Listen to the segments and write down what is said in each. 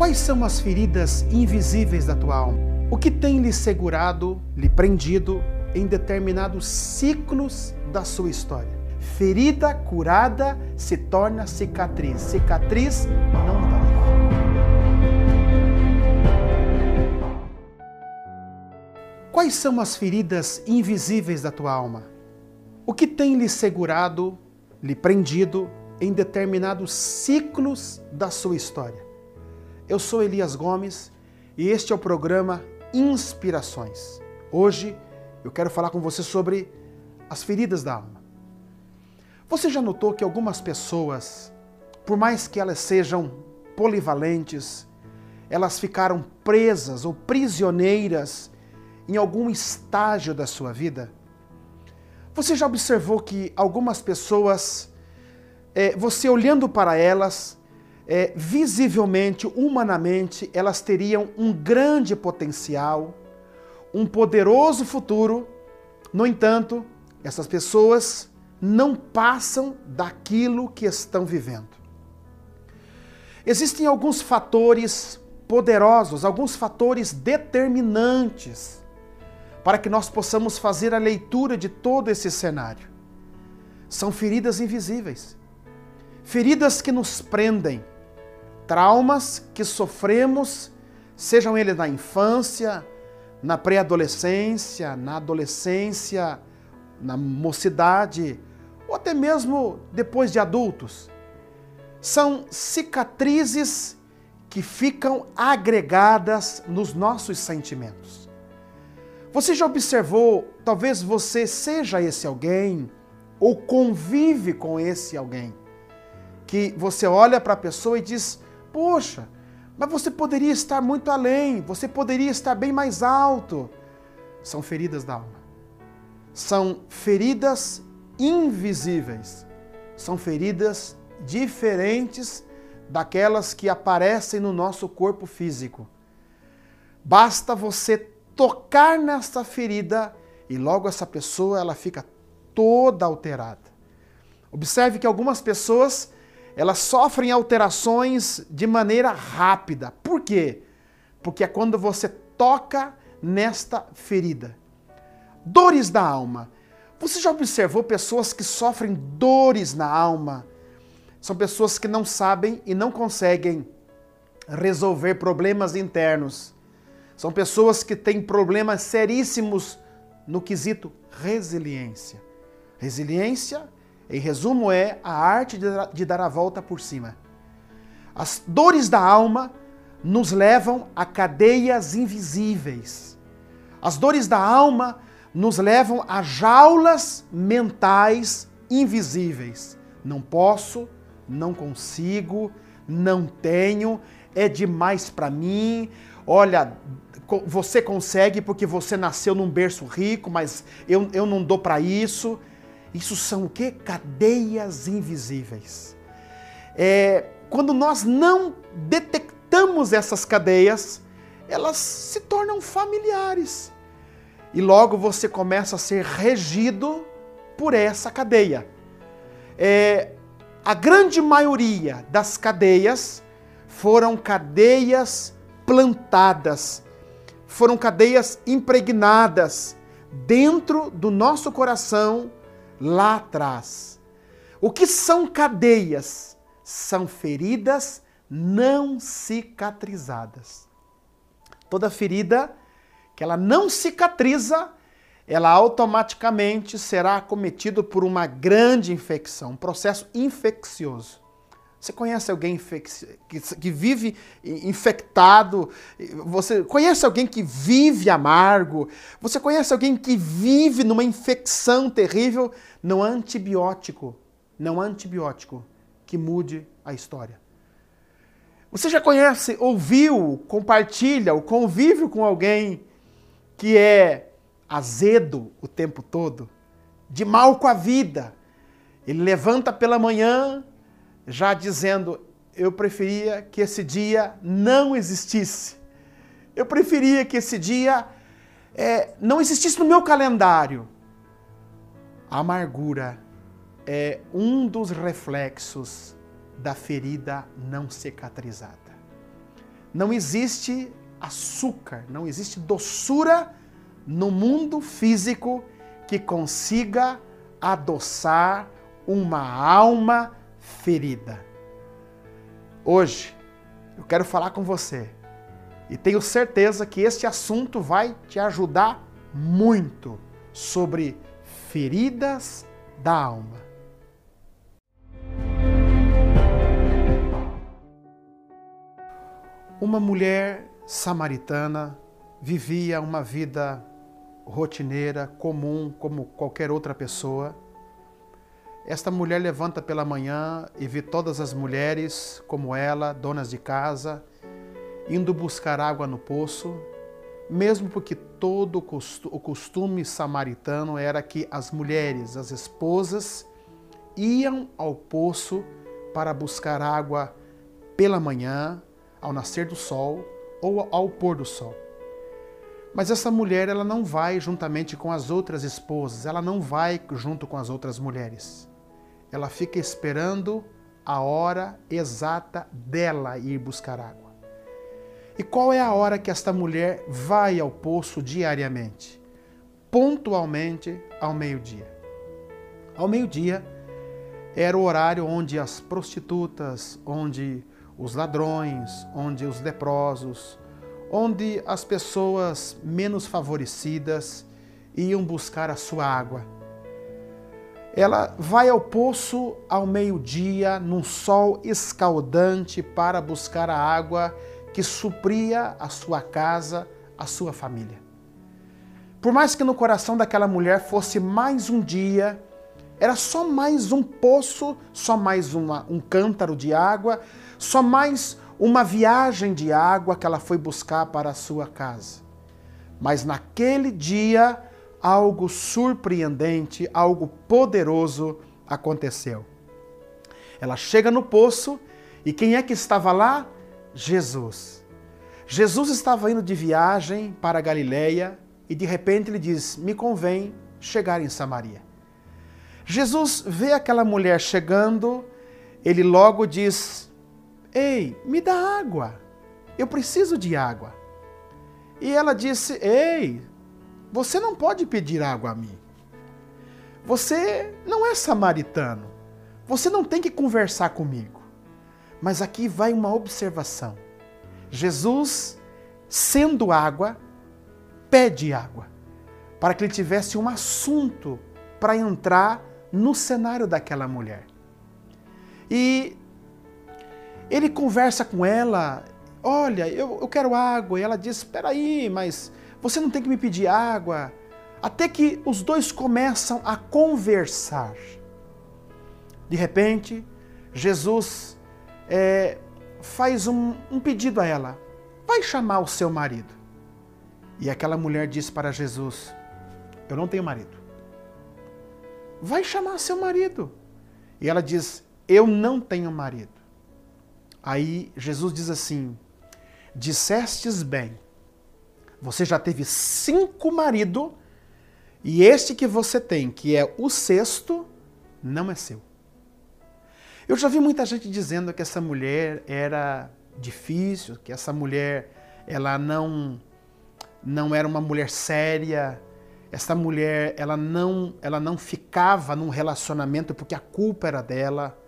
Quais são as feridas invisíveis da tua alma? O que tem lhe segurado, lhe prendido em determinados ciclos da sua história? Ferida curada se torna cicatriz. Cicatriz não dói. Quais são as feridas invisíveis da tua alma? O que tem lhe segurado, lhe prendido em determinados ciclos da sua história? Eu sou Elias Gomes e este é o programa Inspirações. Hoje eu quero falar com você sobre as feridas da alma. Você já notou que algumas pessoas, por mais que elas sejam polivalentes, elas ficaram presas ou prisioneiras em algum estágio da sua vida? Você já observou que algumas pessoas, é, você olhando para elas, é, visivelmente, humanamente, elas teriam um grande potencial, um poderoso futuro. No entanto, essas pessoas não passam daquilo que estão vivendo. Existem alguns fatores poderosos, alguns fatores determinantes para que nós possamos fazer a leitura de todo esse cenário. São feridas invisíveis, feridas que nos prendem, traumas que sofremos, sejam eles na infância, na pré-adolescência, na adolescência, na mocidade, ou até mesmo depois de adultos. São cicatrizes que ficam agregadas nos nossos sentimentos. Você já observou, talvez você seja esse alguém, ou convive com esse alguém, que você olha para a pessoa e diz: Poxa, mas você poderia estar muito além, você poderia estar bem mais alto. São feridas da alma. São feridas invisíveis. São feridas diferentes daquelas que aparecem no nosso corpo físico. Basta você tocar nessa ferida e logo essa pessoa ela fica toda alterada. Observe que algumas pessoas elas sofrem alterações de maneira rápida. Por quê? Porque é quando você toca nesta ferida. Dores da alma. Você já observou pessoas que sofrem dores na alma? São pessoas que não sabem e não conseguem resolver problemas internos. São pessoas que têm problemas seríssimos no quesito resiliência. Resiliência em resumo, é a arte de dar a volta por cima. As dores da alma nos levam a cadeias invisíveis. As dores da alma nos levam a jaulas mentais invisíveis. Não posso, não consigo, não tenho, é demais para mim. Olha, você consegue porque você nasceu num berço rico, mas eu, eu não dou para isso. Isso são o que? Cadeias invisíveis. É, quando nós não detectamos essas cadeias, elas se tornam familiares. E logo você começa a ser regido por essa cadeia. É, a grande maioria das cadeias foram cadeias plantadas, foram cadeias impregnadas dentro do nosso coração lá atrás. O que são cadeias? São feridas não cicatrizadas. Toda ferida que ela não cicatriza, ela automaticamente será acometida por uma grande infecção, um processo infeccioso. Você conhece alguém que, vive infectado? Você conhece alguém que vive amargo? Você conhece alguém que vive numa infecção terrível? Não há antibiótico, não há antibiótico que mude a história. Você já conhece, ouviu, compartilha ou convive com alguém que é azedo o tempo todo, de mal com a vida? Ele levanta pela manhã já dizendo: eu preferia que esse dia não existisse. Eu preferia que esse dia é, não existisse no meu calendário. A amargura é um dos reflexos da ferida não cicatrizada. não existe açúcar, não existe doçura no mundo físico que consiga adoçar uma alma ferida. Hoje, eu quero falar com você e tenho certeza que este assunto vai te ajudar muito sobre feridas da alma. Uma mulher samaritana vivia uma vida rotineira, comum, como qualquer outra pessoa. Esta mulher levanta pela manhã e vê todas as mulheres, como ela, donas de casa, indo buscar água no poço, mesmo porque todo o costume samaritano era que as mulheres, as esposas, iam ao poço para buscar água pela manhã, ao nascer do sol ou ao pôr do sol. Mas essa mulher, ela não vai juntamente com as outras esposas, ela não vai junto com as outras mulheres. Ela fica esperando a hora exata dela ir buscar água. E qual é a hora que esta mulher vai ao poço diariamente? Pontualmente ao meio-dia. Ao meio-dia era o horário onde as prostitutas, onde os ladrões, onde os leprosos, onde as pessoas menos favorecidas iam buscar a sua água. Ela vai ao poço ao meio-dia, num sol escaldante, para buscar a água que supria a sua casa, a sua família. Por mais que no coração daquela mulher fosse mais um dia, era só mais um poço, só mais uma, um cântaro de água, só mais uma viagem de água que ela foi buscar para a sua casa. Mas naquele dia, algo surpreendente, algo poderoso aconteceu. Ela chega no poço e quem é que estava lá? Jesus. Jesus estava indo de viagem para a Galileia e de repente ele diz: Me convém chegar em Samaria. Jesus vê aquela mulher chegando, ele logo diz: Ei, me dá água. Eu preciso de água. E ela disse: Ei, você não pode pedir água a mim. Você não é samaritano. Você não tem que conversar comigo. Mas aqui vai uma observação. Jesus, sendo água, pede água, para que ele tivesse um assunto para entrar no cenário daquela mulher. E ele conversa com ela, olha, eu, eu quero água. E ela diz, espera aí, mas você não tem que me pedir água. Até que os dois começam a conversar. De repente, Jesus é, faz um, um pedido a ela: vai chamar o seu marido. E aquela mulher diz para Jesus: Eu não tenho marido. Vai chamar seu marido. E ela diz: Eu não tenho marido. Aí Jesus diz assim: Dissestes bem, você já teve cinco maridos, e este que você tem, que é o sexto, não é seu. Eu já vi muita gente dizendo que essa mulher era difícil, que essa mulher ela não não era uma mulher séria, essa mulher ela não ela não ficava num relacionamento porque a culpa era dela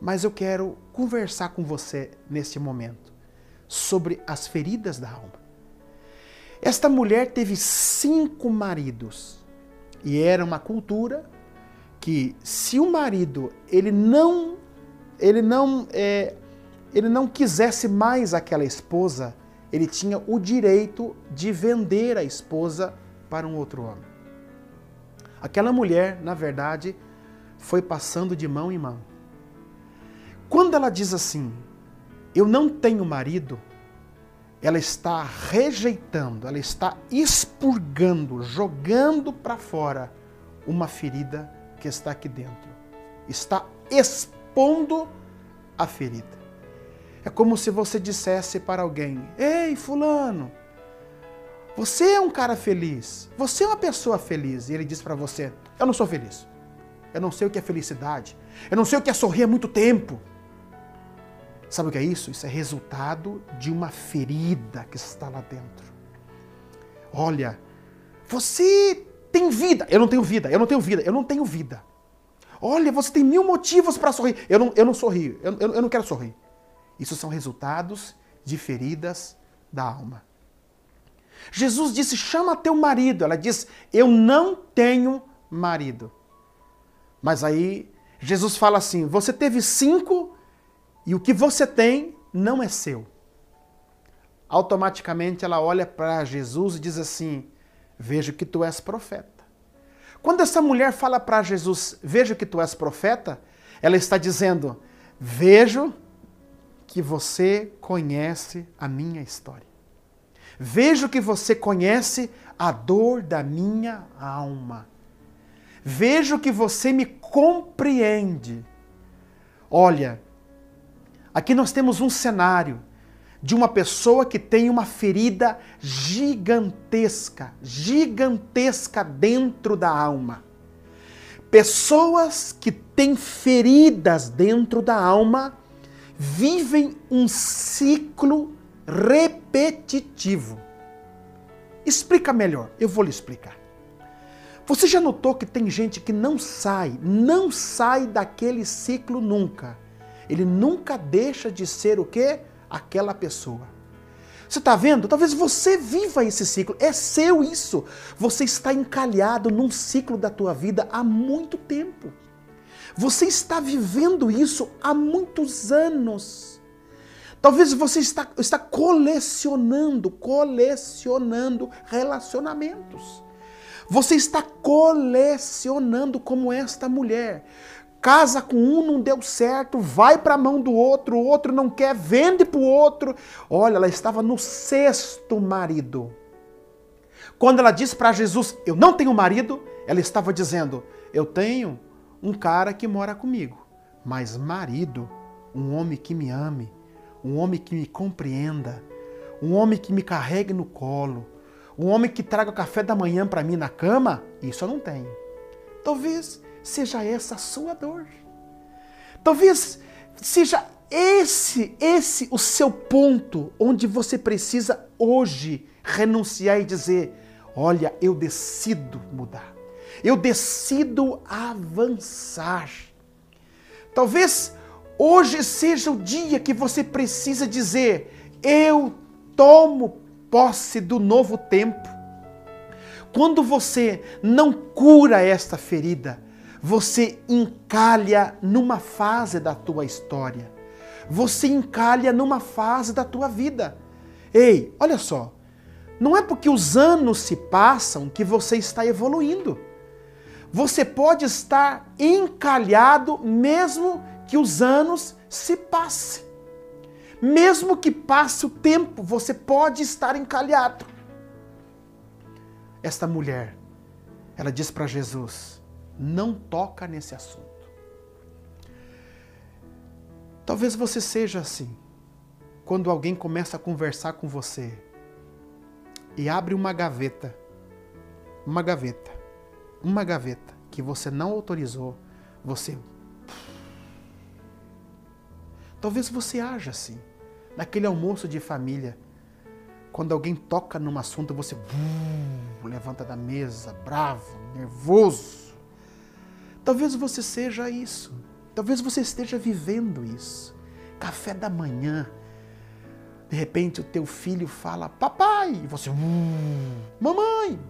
mas eu quero conversar com você neste momento sobre as feridas da alma. Esta mulher teve cinco maridos e era uma cultura que se o marido ele não ele não é, ele não quisesse mais aquela esposa, ele tinha o direito de vender a esposa para um outro homem. Aquela mulher, na verdade, foi passando de mão em mão. Quando ela diz assim, eu não tenho marido, ela está rejeitando, ela está expurgando, jogando para fora uma ferida que está aqui dentro. Está expondo a ferida. É como se você dissesse para alguém: Ei, Fulano, você é um cara feliz, você é uma pessoa feliz. E ele diz para você: Eu não sou feliz. Eu não sei o que é felicidade. Eu não sei o que é sorrir há muito tempo. Sabe o que é isso? Isso é resultado de uma ferida que está lá dentro. Olha, você tem vida. Eu não tenho vida, eu não tenho vida, eu não tenho vida. Olha, você tem mil motivos para sorrir. Eu não, eu não sorrio, eu, eu, eu não quero sorrir. Isso são resultados de feridas da alma. Jesus disse: chama teu marido. Ela diz: eu não tenho marido. Mas aí Jesus fala assim: você teve cinco e o que você tem não é seu. Automaticamente ela olha para Jesus e diz assim: Vejo que tu és profeta. Quando essa mulher fala para Jesus: Vejo que tu és profeta, ela está dizendo: Vejo que você conhece a minha história. Vejo que você conhece a dor da minha alma. Vejo que você me compreende. Olha, Aqui nós temos um cenário de uma pessoa que tem uma ferida gigantesca, gigantesca dentro da alma. Pessoas que têm feridas dentro da alma vivem um ciclo repetitivo. Explica melhor, eu vou lhe explicar. Você já notou que tem gente que não sai, não sai daquele ciclo nunca ele nunca deixa de ser o quê? Aquela pessoa. Você está vendo? Talvez você viva esse ciclo. É seu isso. Você está encalhado num ciclo da tua vida há muito tempo. Você está vivendo isso há muitos anos. Talvez você está, está colecionando, colecionando relacionamentos. Você está colecionando como esta mulher casa com um, não deu certo, vai para a mão do outro, o outro não quer, vende para o outro. Olha, ela estava no sexto marido. Quando ela disse para Jesus, eu não tenho marido, ela estava dizendo, eu tenho um cara que mora comigo, mas marido, um homem que me ame, um homem que me compreenda, um homem que me carregue no colo, um homem que traga café da manhã para mim na cama, isso eu não tenho. Talvez seja essa a sua dor. Talvez seja esse, esse o seu ponto onde você precisa hoje renunciar e dizer: "Olha, eu decido mudar. Eu decido avançar." Talvez hoje seja o dia que você precisa dizer: "Eu tomo posse do novo tempo." Quando você não cura esta ferida, você encalha numa fase da tua história. Você encalha numa fase da tua vida. Ei, olha só. Não é porque os anos se passam que você está evoluindo. Você pode estar encalhado mesmo que os anos se passem. Mesmo que passe o tempo, você pode estar encalhado. Esta mulher, ela diz para Jesus: não toca nesse assunto. Talvez você seja assim. Quando alguém começa a conversar com você e abre uma gaveta, uma gaveta, uma gaveta que você não autorizou, você. Talvez você haja assim. Naquele almoço de família, quando alguém toca num assunto, você levanta da mesa, bravo, nervoso. Talvez você seja isso. Talvez você esteja vivendo isso. Café da manhã. De repente o teu filho fala, papai, e você, uh, mamãe,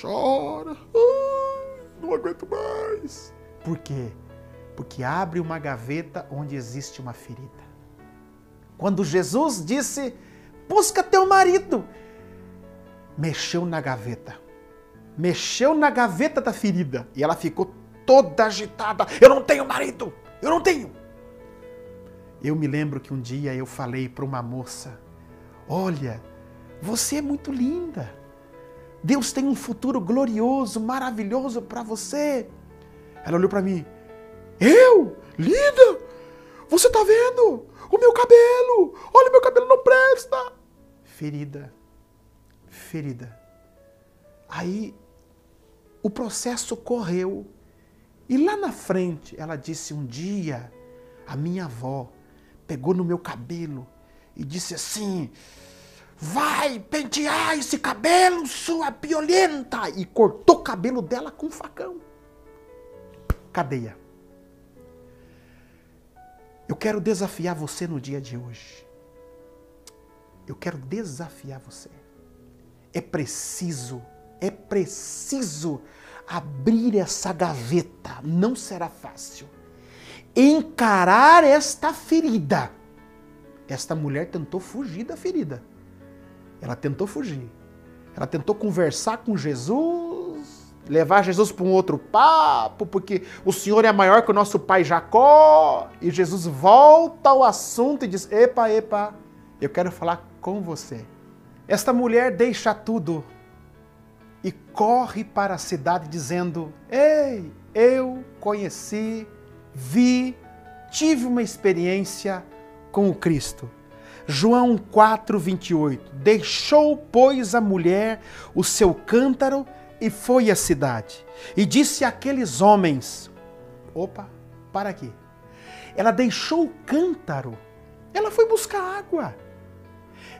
chora, uh, não aguento mais. Por quê? Porque abre uma gaveta onde existe uma ferida. Quando Jesus disse, busca teu marido, mexeu na gaveta mexeu na gaveta da ferida e ela ficou toda agitada. Eu não tenho marido! Eu não tenho! Eu me lembro que um dia eu falei para uma moça: Olha, você é muito linda. Deus tem um futuro glorioso, maravilhoso para você. Ela olhou para mim: Eu? Linda? Você tá vendo? O meu cabelo! Olha, meu cabelo não presta! Ferida. Ferida. Aí o processo correu. E lá na frente, ela disse: Um dia, a minha avó pegou no meu cabelo e disse assim: Vai pentear esse cabelo, sua violenta! E cortou o cabelo dela com um facão. Cadeia. Eu quero desafiar você no dia de hoje. Eu quero desafiar você. É preciso, é preciso abrir essa gaveta. Não será fácil. Encarar esta ferida. Esta mulher tentou fugir da ferida. Ela tentou fugir. Ela tentou conversar com Jesus, levar Jesus para um outro papo, porque o Senhor é maior que o nosso pai Jacó. E Jesus volta ao assunto e diz: Epa, epa, eu quero falar com você. Esta mulher deixa tudo e corre para a cidade dizendo: Ei, eu conheci, vi, tive uma experiência com o Cristo. João 4, 28. Deixou, pois, a mulher o seu cântaro e foi à cidade. E disse àqueles homens: Opa, para aqui. Ela deixou o cântaro. Ela foi buscar água.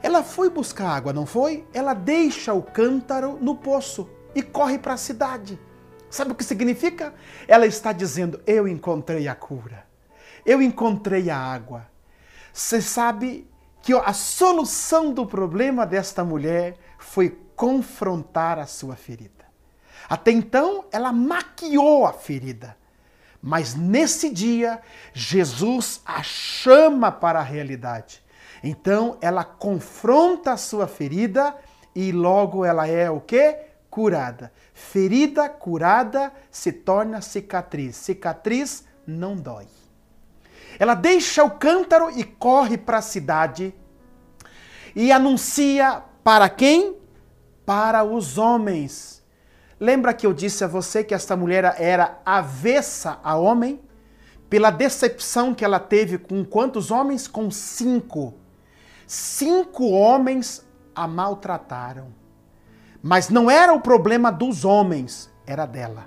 Ela foi buscar água, não foi? Ela deixa o cântaro no poço e corre para a cidade. Sabe o que significa? Ela está dizendo: Eu encontrei a cura. Eu encontrei a água. Você sabe que a solução do problema desta mulher foi confrontar a sua ferida. Até então, ela maquiou a ferida. Mas nesse dia, Jesus a chama para a realidade. Então ela confronta a sua ferida e logo ela é o que? Curada. Ferida curada se torna cicatriz. Cicatriz não dói. Ela deixa o cântaro e corre para a cidade e anuncia para quem? Para os homens. Lembra que eu disse a você que esta mulher era avessa a homem? Pela decepção que ela teve com quantos homens? Com cinco. Cinco homens a maltrataram. Mas não era o problema dos homens, era dela.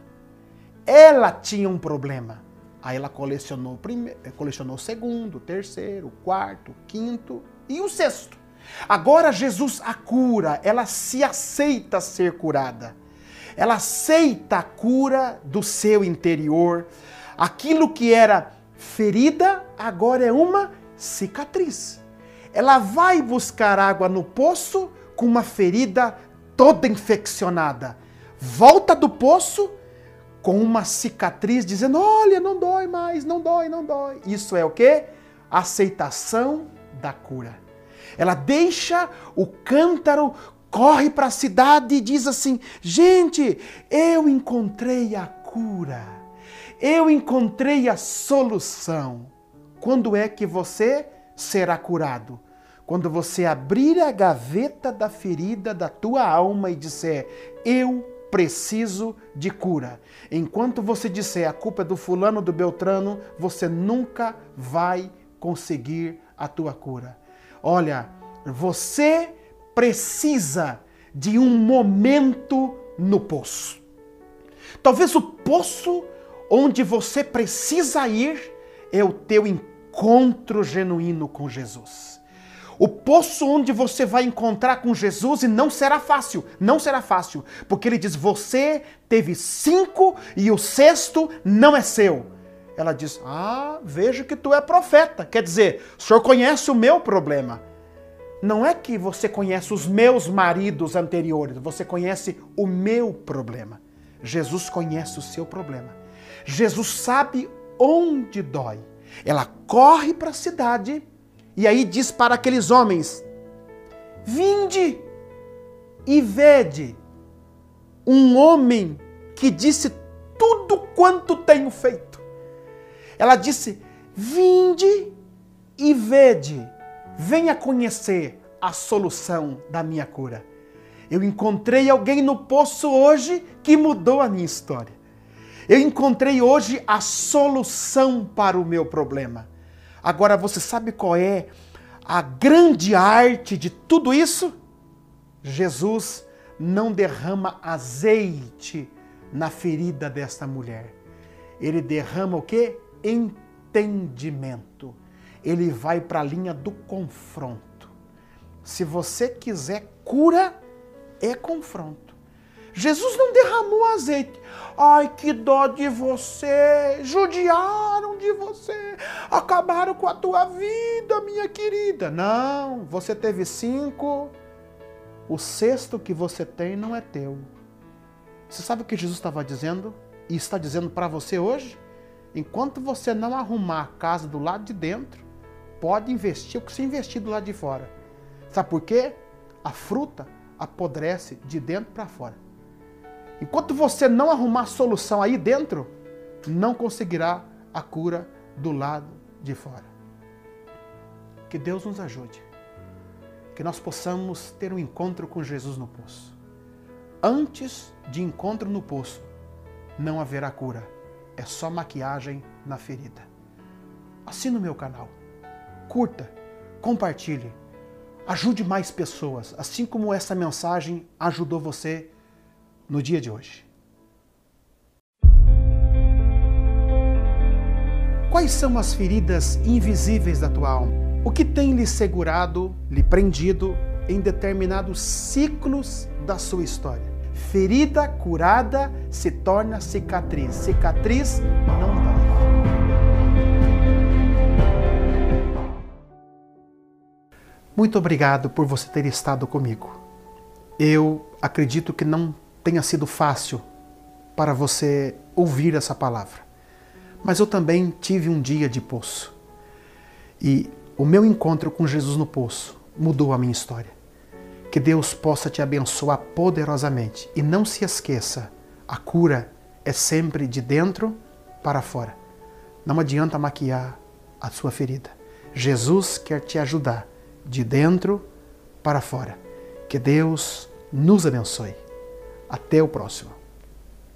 Ela tinha um problema. Aí ela colecionou primeiro, colecionou segundo, terceiro, quarto, quinto e o sexto. Agora Jesus a cura, ela se aceita ser curada. Ela aceita a cura do seu interior. Aquilo que era ferida agora é uma cicatriz ela vai buscar água no poço com uma ferida toda infeccionada. Volta do poço com uma cicatriz dizendo: "Olha, não dói mais, não dói, não dói". Isso é o que? Aceitação da cura. Ela deixa o cântaro, corre para a cidade e diz assim: "Gente, eu encontrei a cura. Eu encontrei a solução". Quando é que você será curado? Quando você abrir a gaveta da ferida da tua alma e disser, eu preciso de cura. Enquanto você disser a culpa é do fulano, do Beltrano, você nunca vai conseguir a tua cura. Olha, você precisa de um momento no poço. Talvez o poço onde você precisa ir é o teu encontro genuíno com Jesus. O poço onde você vai encontrar com Jesus e não será fácil, não será fácil, porque ele diz: Você teve cinco e o sexto não é seu. Ela diz: Ah, vejo que tu é profeta. Quer dizer, o senhor conhece o meu problema. Não é que você conhece os meus maridos anteriores, você conhece o meu problema. Jesus conhece o seu problema. Jesus sabe onde dói. Ela corre para a cidade e aí diz para aqueles homens: Vinde e vede um homem que disse tudo quanto tenho feito. Ela disse: Vinde e vede, venha conhecer a solução da minha cura. Eu encontrei alguém no poço hoje que mudou a minha história. Eu encontrei hoje a solução para o meu problema. Agora você sabe qual é a grande arte de tudo isso? Jesus não derrama azeite na ferida desta mulher. Ele derrama o que? Entendimento. ele vai para a linha do confronto. Se você quiser cura, é confronto. Jesus não derramou azeite. Ai, que dó de você! Judiaram de você! Acabaram com a tua vida, minha querida! Não, você teve cinco. O sexto que você tem não é teu. Você sabe o que Jesus estava dizendo? E está dizendo para você hoje? Enquanto você não arrumar a casa do lado de dentro, pode investir o que você investir do lado de fora. Sabe por quê? A fruta apodrece de dentro para fora. Enquanto você não arrumar solução aí dentro, não conseguirá a cura do lado de fora. Que Deus nos ajude. Que nós possamos ter um encontro com Jesus no poço. Antes de encontro no poço, não haverá cura. É só maquiagem na ferida. Assine o meu canal. Curta, compartilhe. Ajude mais pessoas, assim como essa mensagem ajudou você no dia de hoje. Quais são as feridas invisíveis da tua alma? O que tem lhe segurado, lhe prendido em determinados ciclos da sua história? Ferida curada se torna cicatriz. Cicatriz não dói. Muito obrigado por você ter estado comigo. Eu acredito que não tenha sido fácil para você ouvir essa palavra. Mas eu também tive um dia de poço. E o meu encontro com Jesus no poço mudou a minha história. Que Deus possa te abençoar poderosamente. E não se esqueça, a cura é sempre de dentro para fora. Não adianta maquiar a sua ferida. Jesus quer te ajudar de dentro para fora. Que Deus nos abençoe. Até o próximo.